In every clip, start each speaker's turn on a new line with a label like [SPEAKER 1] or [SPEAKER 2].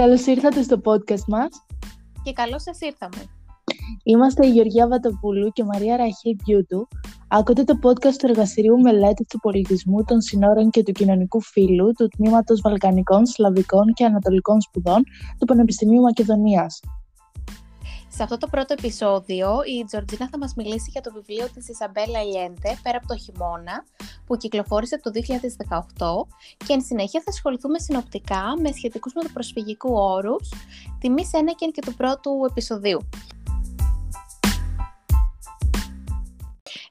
[SPEAKER 1] Καλώς ήρθατε στο podcast μας.
[SPEAKER 2] Και καλώς σας ήρθαμε.
[SPEAKER 1] Είμαστε η Γεωργία Βατοπούλου και η Μαρία Ραχή Μπιούτου. Ακούτε το podcast του Εργαστηρίου Μελέτη του Πολιτισμού των Συνόρων και του Κοινωνικού Φύλου του Τμήματος Βαλκανικών, Σλαβικών και Ανατολικών Σπουδών του Πανεπιστημίου Μακεδονίας.
[SPEAKER 2] Σε αυτό το πρώτο επεισόδιο η Τζορτζίνα θα μας μιλήσει για το βιβλίο της Ισαμπέλα Ιέντε «Πέρα από το χειμώνα» που κυκλοφόρησε το 2018 και εν συνέχεια θα ασχοληθούμε συνοπτικά με σχετικούς με το προσφυγικού όρους, τιμή ένεκεν και του πρώτου επεισοδίου.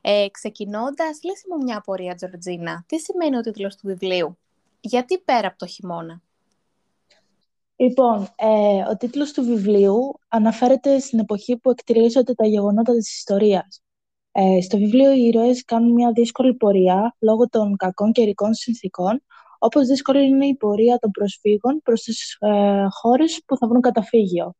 [SPEAKER 2] Ε, ξεκινώντας, λύση μου μια απορία, Τζορτζίνα. Τι σημαίνει ο τίτλος του βιβλίου; Γιατί πέρα από το χειμώνα;
[SPEAKER 1] Λοιπόν, ε, ο τίτλος του βιβλίου αναφέρεται στην εποχή που εκτελήσονται τα γεγονότα της ιστορίας. Ε, στο βιβλίο οι ήρωες κάνουν μια δύσκολη πορεία λόγω των κακών καιρικών συνθήκων, όπως δύσκολη είναι η πορεία των προσφύγων προς τις ε, χώρες που θα βρουν καταφύγιο.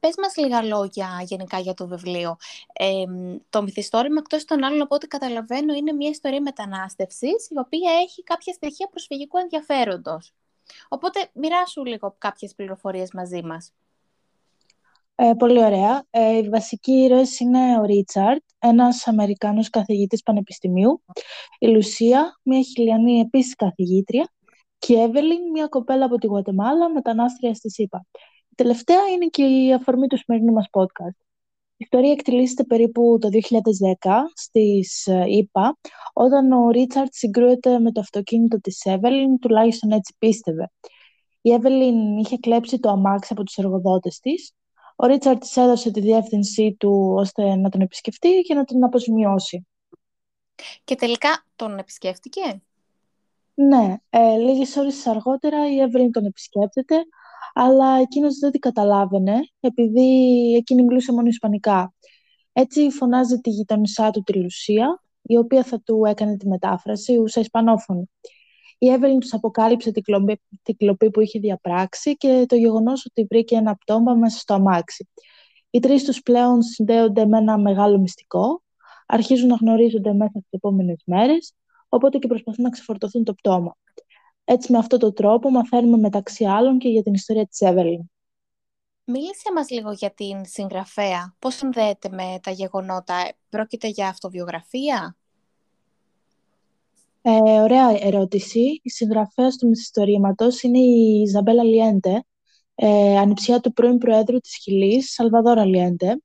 [SPEAKER 2] Πες μας λίγα λόγια γενικά για το βιβλίο. Ε, το μυθιστόρημα, εκτός των άλλων, από ό,τι καταλαβαίνω, είναι μια ιστορία μετανάστευσης, η οποία έχει κάποια στοιχεία προσφυγικού ενδιαφέροντος. Οπότε μοιράσου λίγο κάποιες πληροφορίες μαζί μας.
[SPEAKER 1] Ε, πολύ ωραία. Ε, οι βασικοί ήρωες είναι ο Ρίτσαρτ, ένας Αμερικάνος καθηγητής πανεπιστημίου, η Λουσία, μια χιλιανή επίσης καθηγήτρια, και η Εύελιν, μια κοπέλα από τη Γουατεμάλα, μετανάστρια στη ΣΥΠΑ. Η τελευταία είναι και η αφορμή του σημερινού μας podcast. Η ιστορία εκτελήσεται περίπου το 2010 στις ΙΠΑ, όταν ο Ρίτσαρτ συγκρούεται με το αυτοκίνητο της Εύελιν, τουλάχιστον έτσι πίστευε. Η Εύελιν είχε κλέψει το αμάξι από τους εργοδότες της. Ο Ρίτσαρτ της έδωσε τη διεύθυνσή του ώστε να τον επισκεφτεί και να τον αποζημιώσει.
[SPEAKER 2] Και τελικά τον επισκέφτηκε;
[SPEAKER 1] Ναι, ε, λίγες ώρες αργότερα η Εύελιν τον επισκέπτεται, αλλά εκείνος δεν την καταλάβαινε, επειδή εκείνη μιλούσε μόνο Ισπανικά. Έτσι φωνάζει τη γειτονισά του τη Λουσία, η οποία θα του έκανε τη μετάφραση, ούσα Ισπανόφωνη. Η Εύελιν τους αποκάλυψε την κλοπή, την κλοπή που είχε διαπράξει και το γεγονός ότι βρήκε ένα πτώμα μέσα στο αμάξι. Οι τρεις τους πλέον συνδέονται με ένα μεγάλο μυστικό, αρχίζουν να γνωρίζονται μέσα στις επόμενες μέρες, οπότε και προσπαθούν να ξεφορτωθούν το πτώμα. Έτσι με αυτόν τον τρόπο μαθαίνουμε μεταξύ άλλων και για την ιστορία της Εύελιν.
[SPEAKER 2] Μίλησε μας λίγο για την συγγραφέα. Πώς συνδέεται με τα γεγονότα; Πρόκειται για αυτοβιογραφία;
[SPEAKER 1] Ε, ωραία ερώτηση. Η συγγραφέας του μυθιστορήματος είναι η Ιζαμπέλα Λιέντε, ε, ανιψιά του πρώην Προέδρου της Χιλής, Σαλβαδόρα Λιέντε.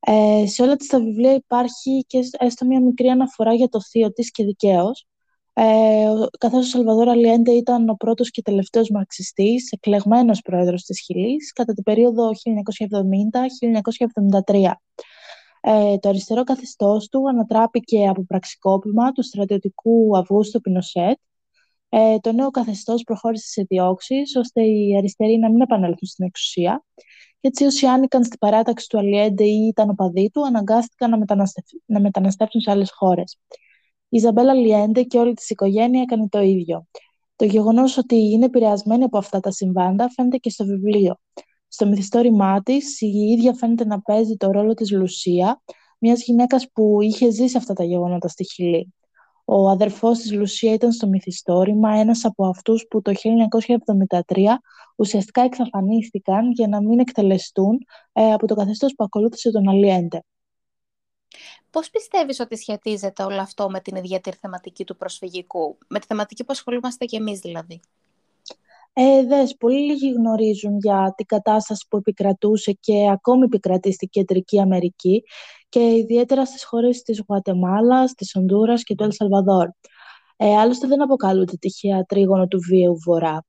[SPEAKER 1] Ε, σε όλα τα βιβλία υπάρχει και έστω μια μικρή αναφορά για το θείο της και δικαίως. Ε, καθώς ο Σαλβαδόρ Αλιέντε ήταν ο πρώτος και τελευταίος μαρξιστής, εκλεγμένος πρόεδρος της Χιλής, κατά την περίοδο 1970-1973. Ε, το αριστερό καθεστώς του ανατράπηκε από πραξικόπημα του στρατιωτικού Αυγούστου Πινοσέτ. Ε, το νέο καθεστώς προχώρησε σε διώξεις, ώστε οι αριστεροί να μην επανέλθουν στην εξουσία. Και έτσι όσοι άνοικαν στην παράταξη του Αλιέντε ή ήταν οπαδοί του, αναγκάστηκαν να, να μεταναστεύσουν σε άλλες χώρες. Η Ιζαμπέλα Λιέντε και όλη της οικογένεια έκανε το ίδιο. Το γεγονός ότι είναι επηρεασμένη από αυτά τα συμβάντα φαίνεται και στο βιβλίο. Στο μυθιστόρημά της, η ίδια φαίνεται να παίζει το ρόλο της Λουσία, μιας γυναίκας που είχε ζήσει αυτά τα γεγονότα στη Χιλή. Ο αδερφός της Λουσία ήταν στο μυθιστόρημα ένας από αυτούς που το 1973 ουσιαστικά εξαφανίστηκαν για να μην εκτελεστούν ε, από το καθεστώς που ακολούθησε τον Αλιέντε.
[SPEAKER 2] Πώς πιστεύεις ότι σχετίζεται όλο αυτό με την ιδιαίτερη θεματική του προσφυγικού, με τη θεματική που ασχολούμαστε και εμείς δηλαδή.
[SPEAKER 1] Ε, δες, πολύ λίγοι γνωρίζουν για την κατάσταση που επικρατούσε και ακόμη επικρατεί στην Κεντρική Αμερική και ιδιαίτερα στις χώρες της Γουατεμάλας, της Ονδούρας και του Ελσαλβαδόρ. Ε, άλλωστε δεν αποκαλούνται τυχαία τρίγωνο του βίαιου βορρά.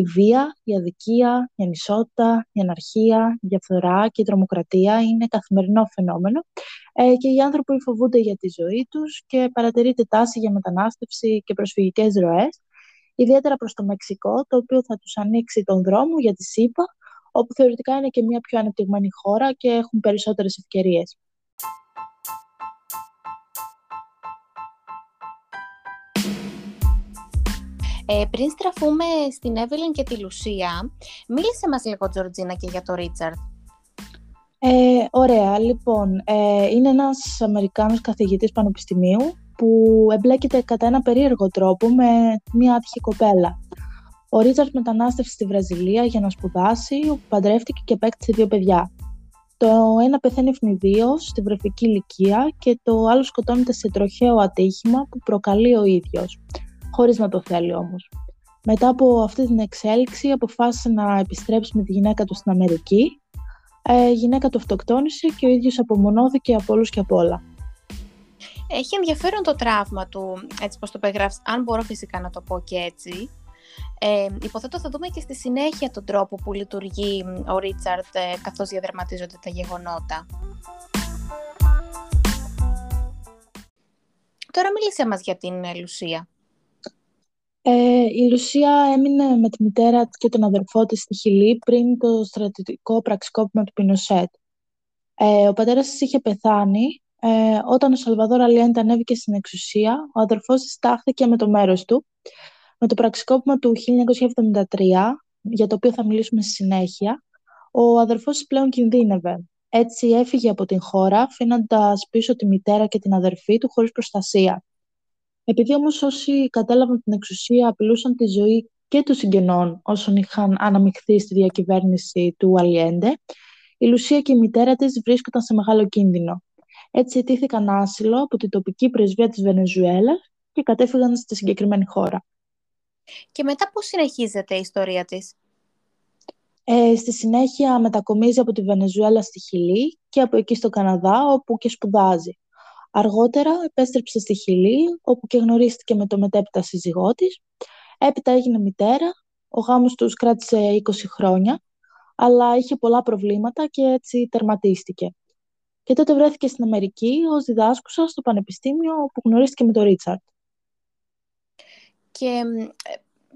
[SPEAKER 1] Η βία, η αδικία, η ανισότητα, η αναρχία, η διαφθορά και η τρομοκρατία είναι καθημερινό φαινόμενο ε, και οι άνθρωποι φοβούνται για τη ζωή τους και παρατηρείται τάση για μετανάστευση και προσφυγικές ροές, ιδιαίτερα προς το Μεξικό, το οποίο θα τους ανοίξει τον δρόμο για τη ΣΥΠΑ, όπου θεωρητικά είναι και μια πιο ανεπτυγμένη χώρα και έχουν περισσότερες ευκαιρίες.
[SPEAKER 2] Ε, πριν στραφούμε στην Εύελιν και τη Λουσία, μίλησε μας λίγο, Τζορτζίνα, και για το Ρίτσαρτ.
[SPEAKER 1] Ε, ωραία, λοιπόν, ε, είναι ένας Αμερικάνος καθηγητής πανεπιστημίου που εμπλέκεται κατά ένα περίεργο τρόπο με μια άτυχη κοπέλα. Ο Ρίτσαρτ μετανάστευσε στη Βραζιλία για να σπουδάσει, όπου παντρεύτηκε και απέκτησε δύο παιδιά. Το ένα πεθαίνει ευνηδίως στη βρεφική ηλικία και το άλλο σκοτώνεται σε τροχαίο ατύχημα που προκαλεί ο ίδιος, χωρίς να το θέλει όμως. Μετά από αυτή την εξέλιξη αποφάσισε να επιστρέψει με τη γυναίκα του στην Αμερική. Ε, η γυναίκα του αυτοκτόνησε και ο ίδιος απομονώθηκε από όλους και από όλα.
[SPEAKER 2] Έχει ενδιαφέρον το τραύμα του, έτσι πως το περιγράφεις, αν μπορώ φυσικά να το πω και έτσι. Ε, υποθέτω θα δούμε και στη συνέχεια τον τρόπο που λειτουργεί ο Ρίτσαρτ ε, καθώς διαδραματίζονται τα γεγονότα. Τώρα μίλησε μας για την ε, Λουσία.
[SPEAKER 1] Ε, η Λουσία έμεινε με τη μητέρα και τον αδερφό της στη Χιλή πριν το στρατιωτικό πραξικόπημα του Πινοσέτ. Ε, ο πατέρας της είχε πεθάνει. Ε, όταν ο Σαλβαδόρ Αλιέντα ανέβηκε στην εξουσία, ο αδερφός της τάχθηκε με το μέρος του με το πραξικόπημα του 1973, για το οποίο θα μιλήσουμε στη συνέχεια, ο αδερφός πλέον κινδύνευε. Έτσι έφυγε από την χώρα, αφήνοντας πίσω τη μητέρα και την αδερφή του χωρίς προστασία. Επειδή όμως όσοι κατέλαβαν την εξουσία απειλούσαν τη ζωή και των συγγενών όσων είχαν αναμειχθεί στη διακυβέρνηση του Αλιέντε, η Λουσία και η μητέρα της βρίσκονταν σε μεγάλο κίνδυνο. Έτσι αιτήθηκαν άσυλο από την τοπική πρεσβεία της Βενεζουέλας και κατέφυγαν στη συγκεκριμένη χώρα.
[SPEAKER 2] Και μετά πώς συνεχίζεται η ιστορία της;
[SPEAKER 1] Ε, στη συνέχεια μετακομίζει από τη Βενεζουέλα στη Χιλή και από εκεί στο Καναδά όπου και σπουδάζει. Αργότερα επέστρεψε στη Χιλή όπου και γνωρίστηκε με το μετέπειτα σύζυγό της. Έπειτα έγινε μητέρα, ο γάμος τους κράτησε 20 χρόνια, αλλά είχε πολλά προβλήματα και έτσι τερματίστηκε. Και τότε βρέθηκε στην Αμερική ως διδάσκουσα στο Πανεπιστήμιο όπου γνωρίστηκε με τον Ρίτσαρτ.
[SPEAKER 2] Και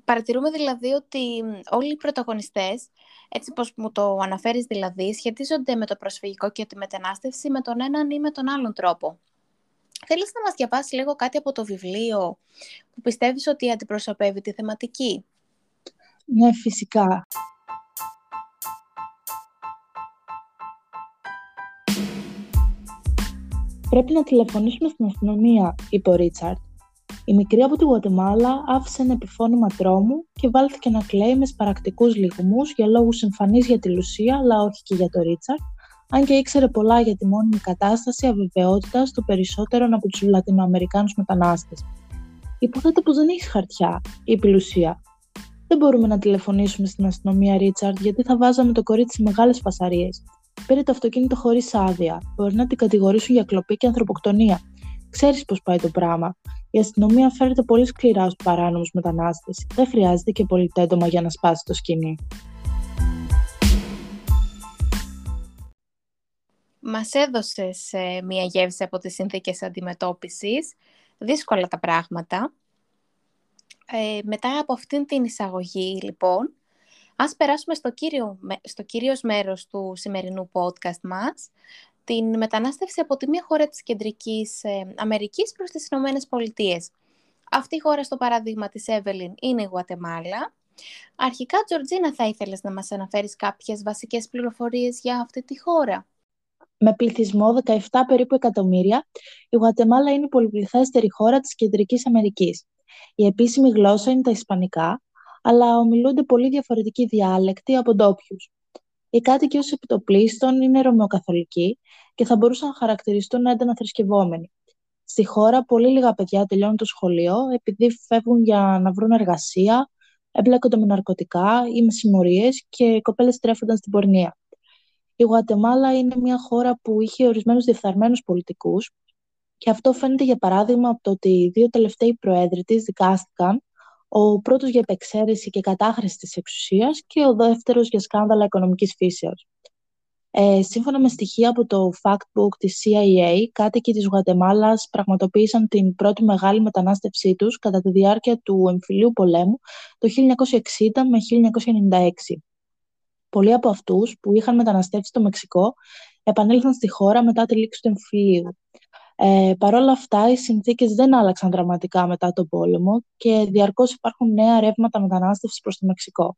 [SPEAKER 2] παρατηρούμε δηλαδή ότι όλοι οι πρωταγωνιστές, έτσι πως μου το αναφέρεις δηλαδή, σχετίζονται με το προσφυγικό και τη μετανάστευση με τον έναν ή με τον άλλον τρόπο. Θέλεις να μας διαβάσεις λίγο κάτι από το βιβλίο που πιστεύεις ότι αντιπροσωπεύει τη θεματική;
[SPEAKER 1] Ναι, φυσικά. Πρέπει να τηλεφωνήσουμε στην αστυνομία, είπε ο Ρίτσαρτ. Η μικρή από τη Γουατεμάλα άφησε ένα επιφώνημα τρόμου και βάλθηκε να κλαίει με σπαρακτικούς λιγμού για λόγους εμφανεί για τη Λουσία, αλλά όχι και για το Ρίτσαρτ, αν και ήξερε πολλά για τη μόνιμη κατάσταση αβεβαιότητας των περισσότερων από τους Λατινοαμερικάνους μετανάστες. Υποθέτω πως δεν έχει χαρτιά, είπε η Λουσία. Δεν μπορούμε να τηλεφωνήσουμε στην αστυνομία Ρίτσαρτ, γιατί θα βάζαμε το κορίτσι σε μεγάλες φασαρίες. Πήρε το αυτοκίνητο χωρίς άδεια. Μπορεί να την κατηγορήσουν για κλοπή και ανθρωποκτονία. Ξέρεις πώς πάει το πράγμα. Η αστυνομία φέρεται πολύ σκληρά στους παράνομους μετανάστες. Δεν χρειάζεται και πολύ τέντομα για να σπάσει το σκηνή.
[SPEAKER 2] Μας έδωσες ε, μία γεύση από τις συνθήκες αντιμετώπισης. Δύσκολα τα πράγματα. Ε, μετά από αυτήν την εισαγωγή, λοιπόν, ας περάσουμε στο, κύριο, στο κύριος μέρος του σημερινού podcast μας, την μετανάστευση από τη μία χώρα της Κεντρικής ε, Αμερικής προς τις Ηνωμένες Πολιτείες. Αυτή η χώρα, στο παράδειγμα της Εύελιν, είναι η Γουατεμάλα. Αρχικά, Τζορτζίνα, θα ήθελες να μας αναφέρεις κάποιες βασικές πληροφορίες για αυτή τη χώρα;
[SPEAKER 1] Με πληθυσμό 17 περίπου εκατομμύρια, η Γουατεμάλα είναι η πολυπληθέστερη χώρα της Κεντρικής Αμερικής. Η επίσημη γλώσσα είναι τα Ισπανικά, αλλά ομιλούνται πολύ διαφορετικοί διάλεκτοι από ντόπιους. Οι κάτοικοι ως επιτοπλίστων είναι ρωμαιοκαθολικοί και θα μπορούσαν να χαρακτηριστούν έντονα θρησκευόμενοι. Στη χώρα, πολύ λίγα παιδιά τελειώνουν το σχολείο επειδή φεύγουν για να βρουν εργασία, εμπλέκονται με ναρκωτικά ή με συμμορίες και οι κοπέλες τρέφονταν στην πορνεία. Η Γουατεμάλα είναι μια χώρα που είχε ορισμένους διεφθαρμένους πολιτικούς και αυτό φαίνεται για παράδειγμα από το ότι οι δύο τελευταίοι προέδροι της δικάστηκαν ο πρώτος για επεξαίρεση και κατάχρηση της εξουσίας και ο δεύτερος για σκάνδαλα οικονομικής φύσεως. Ε, σύμφωνα με στοιχεία από το Factbook της CIA, κάτοικοι της Γουατεμάλας πραγματοποίησαν την πρώτη μεγάλη μετανάστευσή τους κατά τη διάρκεια του εμφυλίου πολέμου το 1960 με 1996. Πολλοί από αυτούς που είχαν μεταναστεύσει στο Μεξικό επανήλθαν στη χώρα μετά τη λήξη του εμφυλίου. Ε, Παρ' όλα αυτά, οι συνθήκες δεν άλλαξαν δραματικά μετά τον πόλεμο και διαρκώς υπάρχουν νέα ρεύματα μετανάστευσης προς το Μεξικό.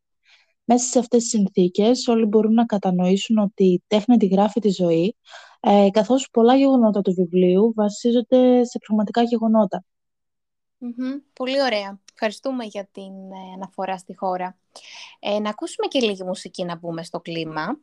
[SPEAKER 1] Μέσα σε αυτές τις συνθήκες όλοι μπορούν να κατανοήσουν ότι η τέχνη αντιγράφει τη ζωή, ε, καθώς πολλά γεγονότα του βιβλίου βασίζονται σε πραγματικά γεγονότα.
[SPEAKER 2] Πολύ ωραία. Ευχαριστούμε για την αναφορά στη χώρα. Ε, να ακούσουμε και λίγη μουσική να μπούμε στο κλίμα.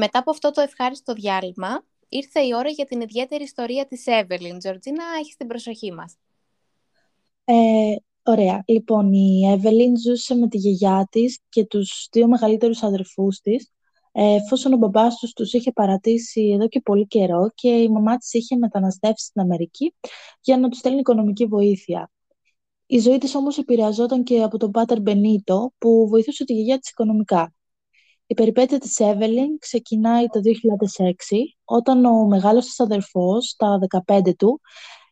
[SPEAKER 2] Μετά από αυτό το ευχάριστο διάλειμμα, ήρθε η ώρα για την ιδιαίτερη ιστορία της Εύελιν. Τζορτζίνα, έχεις την προσοχή μας.
[SPEAKER 1] Ε, ωραία. Λοιπόν, η Εύελιν ζούσε με τη γιαγιά της και τους δύο μεγαλύτερους αδερφούς της, ε, εφόσον ο μπαμπάς τους τους είχε παρατήσει εδώ και πολύ καιρό και η μαμά της είχε μεταναστεύσει στην Αμερική για να τους στέλνει οικονομική βοήθεια. Η ζωή της όμως επηρεαζόταν και από τον Πάτερ Μπενίτο, που βοηθούσε τη γιαγιά της οικονομικά. Η περιπέτεια της Εύελιν ξεκινάει το 2006, όταν ο μεγάλος της αδερφός, τα 15 του,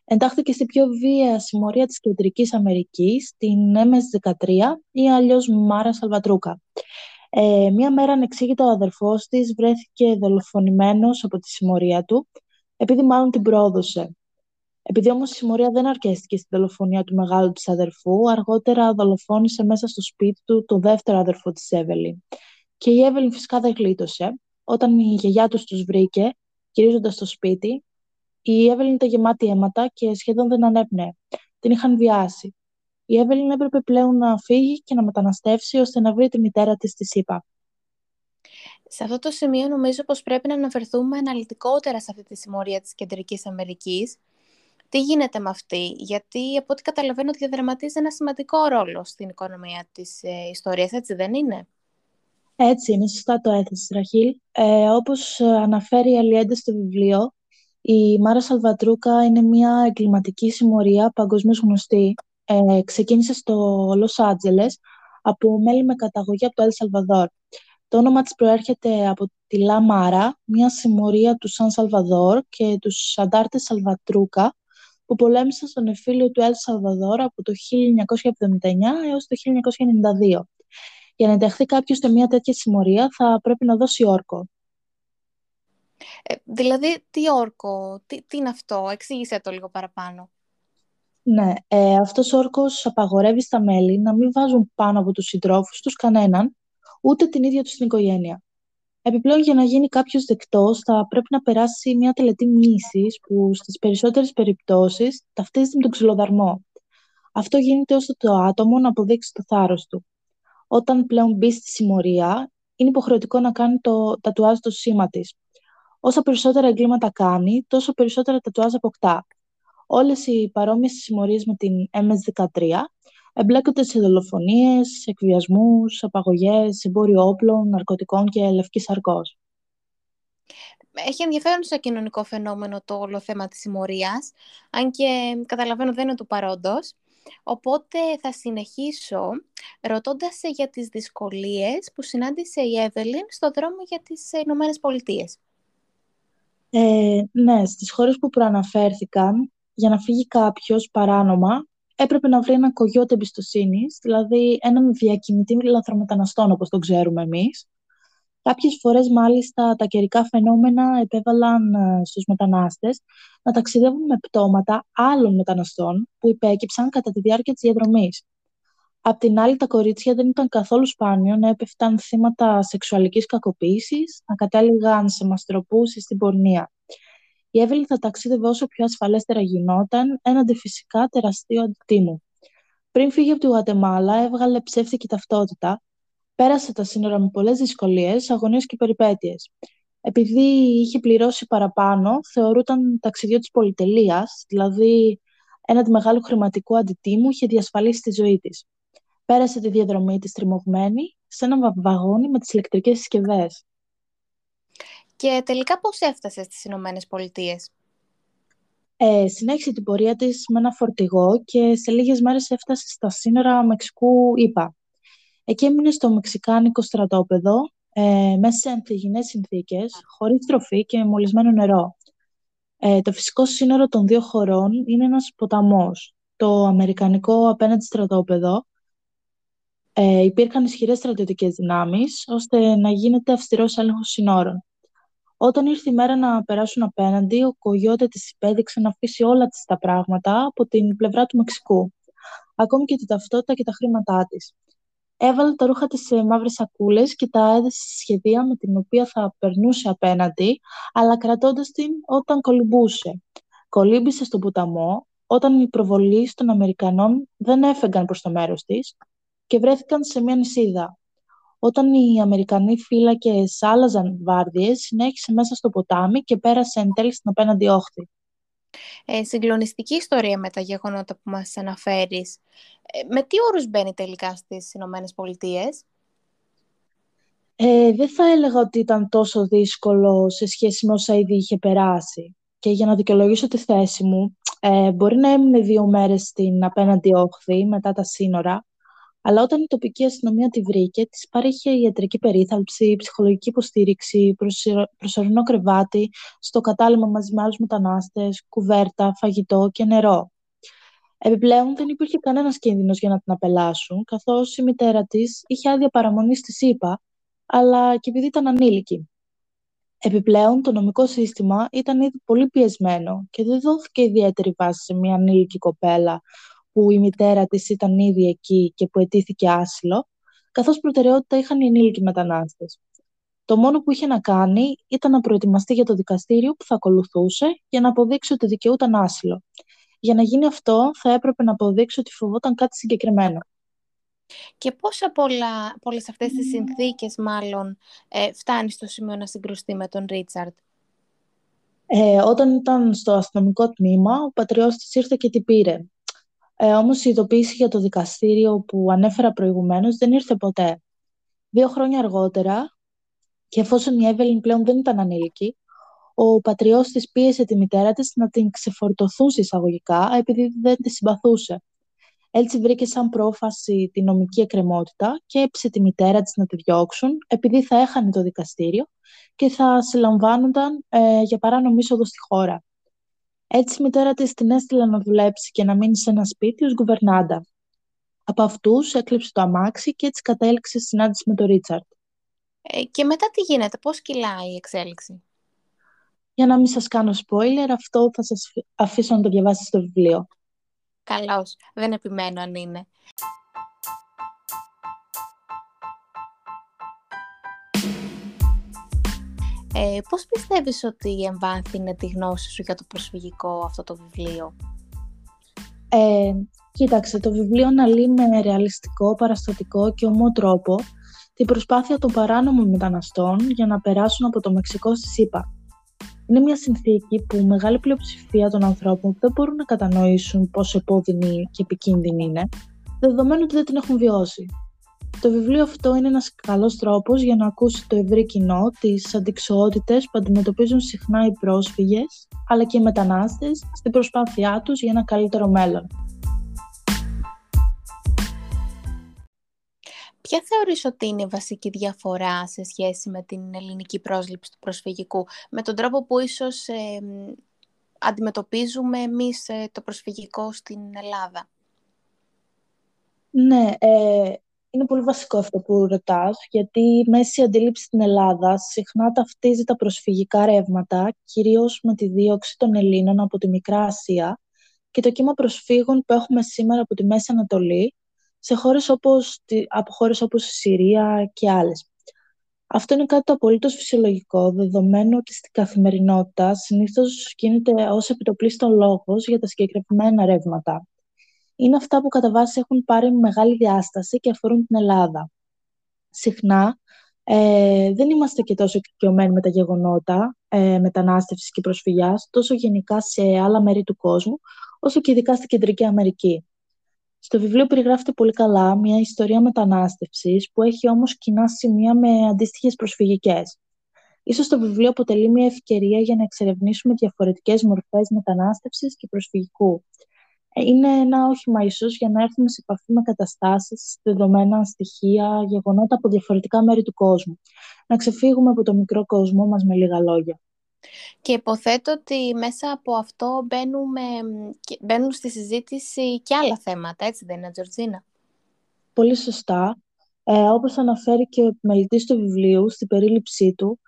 [SPEAKER 1] εντάχθηκε στη πιο βία συμμορία της Κεντρικής Αμερικής, την MS-13 ή αλλιώς Μάρα Σαλβατρούκα. Ε, μία μέρα ανεξήγητα ο αδερφός της βρέθηκε δολοφονημένος από τη συμμορία του, επειδή μάλλον την πρόδωσε. Επειδή όμως η συμμορία δεν αρκέστηκε στη δολοφονία του μεγάλου της αδερφού, αργότερα δολοφόνησε μέσα στο σπίτι του το δεύτερο αδερφό της Εύελιν. Και η Εύελιν φυσικά δεν γλίτωσε. Όταν η γιαγιά τους τους βρήκε, γυρίζοντας στο σπίτι, η Εύελιν ήταν γεμάτη αίματα και σχεδόν δεν ανέπνεε. Την είχαν βιάσει. Η Εύελιν έπρεπε πλέον να φύγει και να μεταναστεύσει ώστε να βρει τη μητέρα της στη ΣΥΠΑ.
[SPEAKER 2] Σε αυτό το σημείο νομίζω πως πρέπει να αναφερθούμε αναλυτικότερα σε αυτή τη συμμορία της Κεντρικής Αμερικής. Τι γίνεται με αυτή, γιατί από ό,τι καταλαβαίνω διαδραματίζει ένα σημαντικό ρόλο στην οικονομία της ε, ιστορίας, έτσι δεν είναι;
[SPEAKER 1] Έτσι είναι, σωστά το έθεσε, Ραχίλ. Ε, όπως αναφέρει η Αλιέντε στο βιβλίο, η Μάρα Σαλβατρούκα είναι μια εγκληματική συμμορία παγκοσμίως γνωστή. Ε, ξεκίνησε στο Λος Άντζελες από μέλη με καταγωγή από το Ελ Σαλβαδόρ. Το όνομα της προέρχεται από τη Λα Μάρα, μια συμμορία του Σαν Σαλβαδόρ και τους αντάρτες Σαλβατρούκα, που πολέμησαν στον εφήλιο του Ελ Σαλβαδόρ από το 1979 έως το 1992 για να ενταχθεί κάποιος σε μια τέτοια συμμορία θα πρέπει να δώσει όρκο.
[SPEAKER 2] Ε, δηλαδή, τι όρκο, τι, τι είναι αυτό, εξήγησε το λίγο παραπάνω.
[SPEAKER 1] Ναι, ε, αυτός ο όρκος απαγορεύει στα μέλη να μην βάζουν πάνω από τους συντρόφους τους κανέναν, ούτε την ίδια τους την οικογένεια. Επιπλέον, για να γίνει κάποιος δεκτός, θα πρέπει να περάσει μια τελετή μνήσης που στις περισσότερες περιπτώσεις ταυτίζεται με τον ξυλοδαρμό. Αυτό γίνεται ώστε το άτομο να αποδείξει το θάρρος του όταν πλέον μπει στη συμμορία, είναι υποχρεωτικό να κάνει το τατουάζ το σήμα της. Όσα περισσότερα εγκλήματα κάνει, τόσο περισσότερα τατουάζ αποκτά. Όλες οι παρόμοιες συμμορίες με την MS-13 εμπλέκονται σε δολοφονίες, εκβιασμούς, απαγωγές, εμπόριο όπλων, ναρκωτικών και λευκής σαρκός.
[SPEAKER 2] Έχει ενδιαφέρον στο κοινωνικό φαινόμενο το όλο θέμα της συμμορίας, αν και καταλαβαίνω δεν είναι του παρόντος. Οπότε θα συνεχίσω ρωτώντας για τις δυσκολίες που συνάντησε η Εύελιν στο δρόμο για τις Ηνωμένες Πολιτείες.
[SPEAKER 1] Ε, ναι, στις χώρες που προαναφέρθηκαν, για να φύγει κάποιος παράνομα, έπρεπε να βρει ένα κογιότ εμπιστοσύνης, δηλαδή έναν διακινητή λαθρομεταναστών, όπως το ξέρουμε εμείς, Κάποιες φορές μάλιστα τα καιρικά φαινόμενα επέβαλαν ε, στους μετανάστες να ταξιδεύουν με πτώματα άλλων μεταναστών που υπέκυψαν κατά τη διάρκεια της διαδρομής. Απ' την άλλη, τα κορίτσια δεν ήταν καθόλου σπάνιο να έπεφταν θύματα σεξουαλικής κακοποίησης, να κατέληγαν σε μαστροπούς ή στην πορνεία. Η Εύελη θα ταξίδευε όσο πιο ασφαλέστερα γινόταν, έναντι φυσικά τεραστίου αντιτίμου. Πριν φύγει από τη Γουατεμάλα, έβγαλε ψεύτικη ταυτότητα, Πέρασε τα σύνορα με πολλές δυσκολίες, αγωνίες και περιπέτειες. Επειδή είχε πληρώσει παραπάνω, θεωρούταν ταξιδιώτης πολυτελείας, δηλαδή ένα μεγάλο χρηματικό αντιτίμου είχε διασφαλίσει τη ζωή της. Πέρασε τη διαδρομή της τριμωγμένη σε ένα βαγόνι με τις ηλεκτρικές συσκευές.
[SPEAKER 2] Και τελικά πώς έφτασε στις Ηνωμένες Πολιτείες;
[SPEAKER 1] Ε, συνέχισε την πορεία της με ένα φορτηγό και σε λίγες μέρες έφτασε στα σύνορα Μεξικού-ΙΠΑ. Εκεί έμεινε στο Μεξικάνικο στρατόπεδο, ε, μέσα σε ανθυγινές συνθήκες, χωρίς τροφή και μολυσμένο νερό. Ε, το φυσικό σύνορο των δύο χωρών είναι ένας ποταμός. Το αμερικανικό απέναντι στρατόπεδο ε, υπήρχαν ισχυρές στρατιωτικές δυνάμεις, ώστε να γίνεται αυστηρός έλεγχος συνόρων. Όταν ήρθε η μέρα να περάσουν απέναντι, ο Κογιώτε της υπέδειξε να αφήσει όλα της τα πράγματα από την πλευρά του Μεξικού, ακόμη και την ταυτότητα και τα χρήματά της. Έβαλε τα ρούχα της σε μαύρες σακούλες και τα έδεσε στη σχεδία με την οποία θα περνούσε απέναντι, αλλά κρατώντας την όταν κολυμπούσε. Κολύμπησε στον ποταμό, όταν οι προβολείς των Αμερικανών δεν έφεγαν προς το μέρος της και βρέθηκαν σε μια νησίδα. Όταν οι Αμερικανοί φύλακες άλλαζαν βάρδιες, συνέχισε μέσα στο ποτάμι και πέρασε εν τέλει στην απέναντι όχθη.
[SPEAKER 2] Ε, συγκλονιστική ιστορία με τα γεγονότα που μας αναφέρεις. Ε, με τι όρους μπαίνει τελικά στις Ηνωμένες Πολιτείες;
[SPEAKER 1] Ε, δεν θα έλεγα ότι ήταν τόσο δύσκολο σε σχέση με όσα ήδη είχε περάσει. Και για να δικαιολογήσω τη θέση μου, ε, μπορεί να έμεινε δύο μέρες στην απέναντι όχθη μετά τα σύνορα, αλλά όταν η τοπική αστυνομία τη βρήκε, της παρήχε ιατρική περίθαλψη, ψυχολογική υποστήριξη, προσωρινό κρεβάτι, στο κατάλημα μαζί με άλλους μετανάστες, κουβέρτα, φαγητό και νερό. Επιπλέον, δεν υπήρχε κανένας κίνδυνος για να την απελάσουν, καθώς η μητέρα της είχε άδεια παραμονής στη ΣΥΠΑ, αλλά και επειδή ήταν ανήλικη. Επιπλέον, το νομικό σύστημα ήταν ήδη πολύ πιεσμένο και δεν δόθηκε ιδιαίτερη βάση σε μια ανήλικη κοπέλα, που η μητέρα της ήταν ήδη εκεί και που αιτήθηκε άσυλο, καθώς προτεραιότητα είχαν οι ενήλικοι μετανάστες. Το μόνο που είχε να κάνει ήταν να προετοιμαστεί για το δικαστήριο που θα ακολουθούσε για να αποδείξει ότι δικαιούταν άσυλο. Για να γίνει αυτό, θα έπρεπε να αποδείξει ότι φοβόταν κάτι συγκεκριμένο.
[SPEAKER 2] Και πώς από όλα, όλες αυτές τις συνθήκες, μάλλον, ε, φτάνει στο σημείο να συγκρουστεί με τον Ρίτσαρντ.
[SPEAKER 1] Ε, όταν ήταν στο αστυνομικό τμήμα, ο πατριώτης ήρθε και την πήρε. Ε, όμως η ειδοποίηση για το δικαστήριο που ανέφερα προηγουμένως δεν ήρθε ποτέ. Δύο χρόνια αργότερα, και εφόσον η Εύελιν πλέον δεν ήταν ανήλικη, ο πατριός της πίεσε τη μητέρα της να την ξεφορτωθούν εισαγωγικά επειδή δεν τη συμπαθούσε. Έτσι βρήκε σαν πρόφαση τη νομική εκκρεμότητα και έψησε τη μητέρα της να τη διώξουν επειδή θα έχανε το δικαστήριο και θα συλλαμβάνονταν ε, για παράνομη είσοδο στη χώρα. Έτσι η μητέρα της την έστειλε να δουλέψει και να μείνεις σε ένα σπίτι ως γκουβερνάντα. Από αυτούς έκλειψε το αμάξι και έτσι κατέληξε συνάντηση με τον Ρίτσαρτ.
[SPEAKER 2] Ε, και μετά τι γίνεται, πώς κυλάει η εξέλιξη;
[SPEAKER 1] Για να μην σας κάνω spoiler, αυτό θα σας αφήσω να το διαβάσετε στο βιβλίο.
[SPEAKER 2] Καλώς, δεν επιμένω αν είναι. Ε, πώς πιστεύεις ότι εμβάθυνε τη γνώση σου για το προσφυγικό αυτό το βιβλίο;
[SPEAKER 1] Ε, κοίταξε, το βιβλίο αναλύει με ρεαλιστικό, παραστατικό και ομό τρόπο την προσπάθεια των παράνομων μεταναστών για να περάσουν από το Μεξικό στη ΣΥΠΑ. Είναι μια συνθήκη που μεγάλη πλειοψηφία των ανθρώπων δεν μπορούν να κατανοήσουν πόσο επώδυνη και επικίνδυνη είναι, δεδομένου ότι δεν την έχουν βιώσει. Το βιβλίο αυτό είναι ένας καλός τρόπος για να ακούσει το ευρύ κοινό τις αντικσοότητες που αντιμετωπίζουν συχνά οι πρόσφυγες, αλλά και οι μετανάστες, στην προσπάθειά τους για ένα καλύτερο μέλλον.
[SPEAKER 2] Ποια θεωρείς ότι είναι η βασική διαφορά σε σχέση με την ελληνική πρόσληψη του προσφυγικού, με τον τρόπο που ίσως ε, αντιμετωπίζουμε εμείς ε, το προσφυγικό στην Ελλάδα;
[SPEAKER 1] Ναι, ε, είναι πολύ βασικό αυτό που ρωτάς, γιατί η μέση αντίληψη στην Ελλάδα συχνά ταυτίζει τα προσφυγικά ρεύματα, κυρίως με τη δίωξη των Ελλήνων από τη Μικρά Ασία και το κύμα προσφύγων που έχουμε σήμερα από τη Μέση Ανατολή, σε χώρες όπως, από χώρες όπως η Συρία και άλλες. Αυτό είναι κάτι το απολύτως φυσιολογικό, δεδομένου ότι στην καθημερινότητα συνήθως γίνεται ως επιτοπλίστων λόγος για τα συγκεκριμένα ρεύματα είναι αυτά που κατά βάση έχουν πάρει μεγάλη διάσταση και αφορούν την Ελλάδα. Συχνά ε, δεν είμαστε και τόσο εξοικειωμένοι με τα γεγονότα ε, μετανάστευσης και προσφυγιάς, τόσο γενικά σε άλλα μέρη του κόσμου, όσο και ειδικά στην Κεντρική Αμερική. Στο βιβλίο περιγράφεται πολύ καλά μια ιστορία μετανάστευσης που έχει όμως κοινά σημεία με αντίστοιχες προσφυγικές. Ίσως το βιβλίο αποτελεί μια ευκαιρία για να εξερευνήσουμε διαφορετικές μορφές μετανάστευσης και προσφυγικού είναι ένα όχημα ίσως για να έρθουμε σε επαφή με καταστάσεις, δεδομένα, στοιχεία, γεγονότα από διαφορετικά μέρη του κόσμου. Να ξεφύγουμε από το μικρό κόσμο μας με λίγα λόγια.
[SPEAKER 2] Και υποθέτω ότι μέσα από αυτό μπαίνουμε, μπαίνουν στη συζήτηση και άλλα θέματα, έτσι δεν είναι, Τζορτζίνα;
[SPEAKER 1] Πολύ σωστά. Ε, όπως αναφέρει και ο επιμελητής του βιβλίου στην περίληψή του,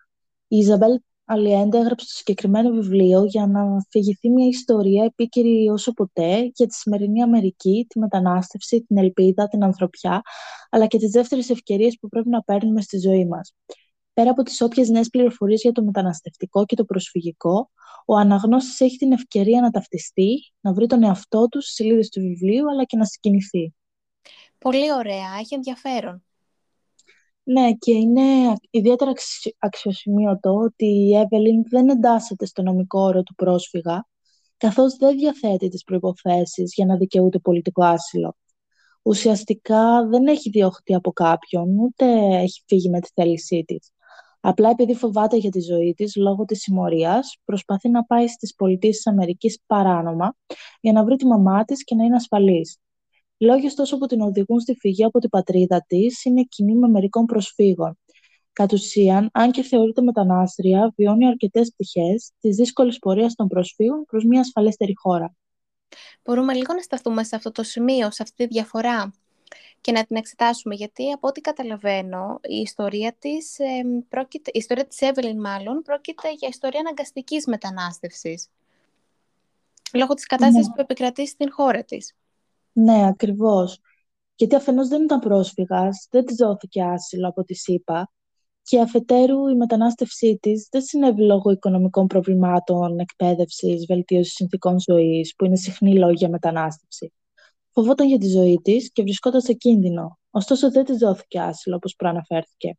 [SPEAKER 1] η Ιζαμπέλ Αλιέντε έγραψε το συγκεκριμένο βιβλίο για να αφηγηθεί μια ιστορία επίκαιρη όσο ποτέ για τη σημερινή Αμερική, τη μετανάστευση, την ελπίδα, την ανθρωπιά, αλλά και τις δεύτερες ευκαιρίες που πρέπει να παίρνουμε στη ζωή μας. Πέρα από τις όποιες νέες πληροφορίες για το μεταναστευτικό και το προσφυγικό, ο αναγνώστης έχει την ευκαιρία να ταυτιστεί, να βρει τον εαυτό του στις σελίδες του βιβλίου, αλλά και να συγκινηθεί.
[SPEAKER 2] Πολύ ωραία, έχει ενδιαφέρον.
[SPEAKER 1] Ναι, και είναι ιδιαίτερα αξιοσημείωτο ότι η Εύελιν δεν εντάσσεται στο νομικό όρο του πρόσφυγα, καθώς δεν διαθέτει τις προϋποθέσεις για να δικαιούται πολιτικό άσυλο. Ουσιαστικά δεν έχει διώχτη από κάποιον, ούτε έχει φύγει με τη θέλησή της. Απλά επειδή φοβάται για τη ζωή της λόγω της συμμορίας, προσπαθεί να πάει στις πολιτείες της Αμερικής παράνομα για να βρει τη μαμά της και να είναι ασφαλής. Οι λόγοι ωστόσο που την οδηγούν στη φυγή από την πατρίδα της είναι κοινή με μερικών προσφύγων. Κατ' ουσίαν, αν και θεωρείται μετανάστρια, βιώνει αρκετές πτυχές της δύσκολης πορείας των προσφύγων προς μια ασφαλέστερη χώρα.
[SPEAKER 2] Μπορούμε λίγο να σταθούμε σε αυτό το σημείο, σε αυτή τη διαφορά και να την εξετάσουμε, γιατί από ό,τι καταλαβαίνω, η ιστορία της, ε, πρόκειται, η ιστορία της Evelyn μάλλον, πρόκειται για ιστορία αναγκαστικής μετανάστευσης, λόγω της κατάστασης ναι. που επικρατεί στην χώρα της.
[SPEAKER 1] Ναι, ακριβώς. Γιατί αφενός δεν ήταν πρόσφυγας, δεν της δόθηκε άσυλο από τη ΣΥΠΑ και αφετέρου η μετανάστευσή της δεν συνέβη λόγω οικονομικών προβλημάτων, εκπαίδευσης, βελτίωσης συνθήκων ζωής, που είναι συχνή λόγια για μετανάστευση. Φοβόταν για τη ζωή της και βρισκόταν σε κίνδυνο, ωστόσο δεν της δόθηκε άσυλο όπως προαναφέρθηκε.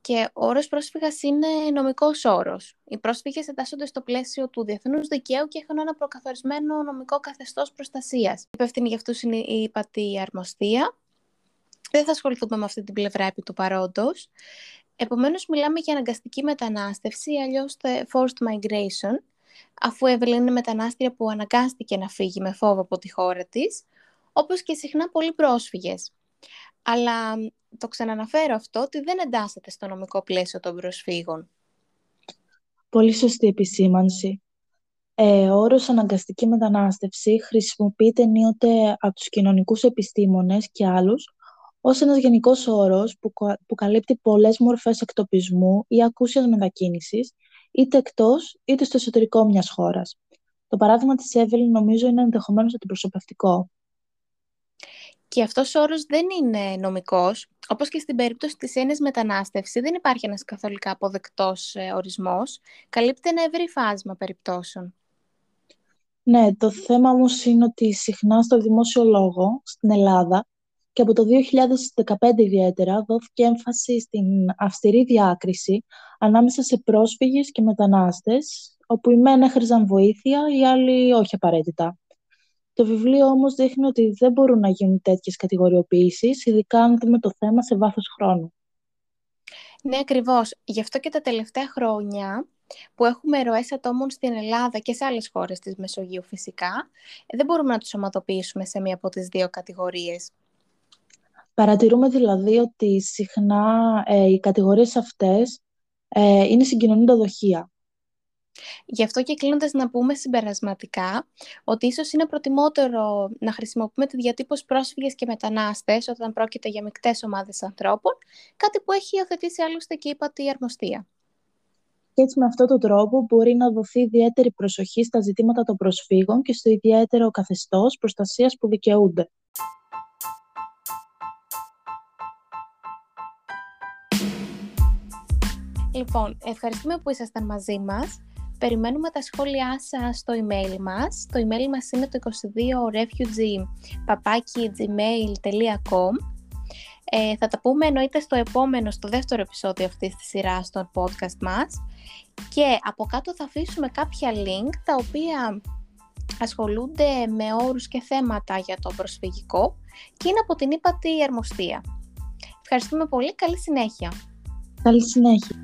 [SPEAKER 2] Και ο όρος πρόσφυγας είναι νομικός όρος. Οι πρόσφυγες εντάσσονται στο πλαίσιο του διεθνούς δικαίου και έχουν ένα προκαθορισμένο νομικό καθεστώς προστασίας. Υπεύθυνη για αυτούς είναι η πατή αρμοστία. Δεν θα ασχοληθούμε με αυτή την πλευρά επί του παρόντος. Επομένως, μιλάμε για αναγκαστική μετανάστευση, αλλιώς forced migration, αφού η είναι μετανάστρια που αναγκάστηκε να φύγει με φόβο από τη χώρα της, όπως και συχνά πολλοί πρόσφυγες. Αλλά το ξαναναφέρω αυτό ότι δεν εντάσσεται στο νομικό πλαίσιο των προσφύγων.
[SPEAKER 1] Πολύ σωστή επισήμανση. Ε, ο όρος αναγκαστική μετανάστευση χρησιμοποιείται ενίοτε από τους κοινωνικούς επιστήμονες και άλλους ως ένας γενικός όρος που, που καλύπτει πολλές μορφές εκτοπισμού ή ακούσιας μετακίνησης, είτε εκτός είτε στο εσωτερικό μιας χώρας. Το παράδειγμα της Εύελη νομίζω είναι ενδεχομένως αντιπροσωπευτικό.
[SPEAKER 2] Και αυτός ο όρος δεν είναι νομικός. Όπως και στην περίπτωση της έννοιας μετανάστευσης, δεν υπάρχει ένας καθολικά αποδεκτός ε, ορισμός. Καλύπτει ένα ευρύ φάσμα περιπτώσεων.
[SPEAKER 1] Ναι, το θέμα όμως είναι ότι συχνά στο δημόσιο λόγο στην Ελλάδα και από το 2015 ιδιαίτερα δόθηκε έμφαση στην αυστηρή διάκριση ανάμεσα σε πρόσφυγες και μετανάστες, όπου οι μεν έχριζαν βοήθεια, οι άλλοι όχι απαραίτητα. Το βιβλίο όμως δείχνει ότι δεν μπορούν να γίνουν τέτοιες κατηγοριοποιήσεις, ειδικά αν δούμε το θέμα σε βάθος χρόνου.
[SPEAKER 2] Ναι, ακριβώς. Γι' αυτό και τα τελευταία χρόνια που έχουμε ροές ατόμων στην Ελλάδα και σε άλλες χώρες της Μεσογείου φυσικά, δεν μπορούμε να τους ομαδοποιήσουμε σε μία από τις δύο κατηγορίες.
[SPEAKER 1] Παρατηρούμε δηλαδή ότι συχνά ε, οι κατηγορίες αυτές ε, είναι συγκοινωνούντα δοχεία.
[SPEAKER 2] Γι' αυτό και κλείνοντας να πούμε συμπερασματικά ότι ίσως είναι προτιμότερο να χρησιμοποιούμε τη διατύπωση πρόσφυγες και μετανάστες όταν πρόκειται για μεικτές ομάδες ανθρώπων, κάτι που έχει υιοθετήσει άλλωστε και η πατή αρμοστία.
[SPEAKER 1] Και έτσι με αυτόν τον τρόπο μπορεί να δοθεί ιδιαίτερη προσοχή στα ζητήματα των προσφύγων και στο ιδιαίτερο καθεστώς προστασίας που δικαιούνται.
[SPEAKER 2] Λοιπόν, ευχαριστούμε που ήσασταν μαζί μας. Περιμένουμε τα σχόλιά σας στο email μας. Το email μας είναι το 22refugee.gmail.com ε, Θα τα πούμε εννοείται στο επόμενο, στο δεύτερο επεισόδιο αυτής της σειράς των podcast μας. Και από κάτω θα αφήσουμε κάποια link τα οποία ασχολούνται με όρους και θέματα για το προσφυγικό και είναι από την ύπατη Ερμοστία. Ευχαριστούμε πολύ. Καλή συνέχεια.
[SPEAKER 1] Καλή συνέχεια.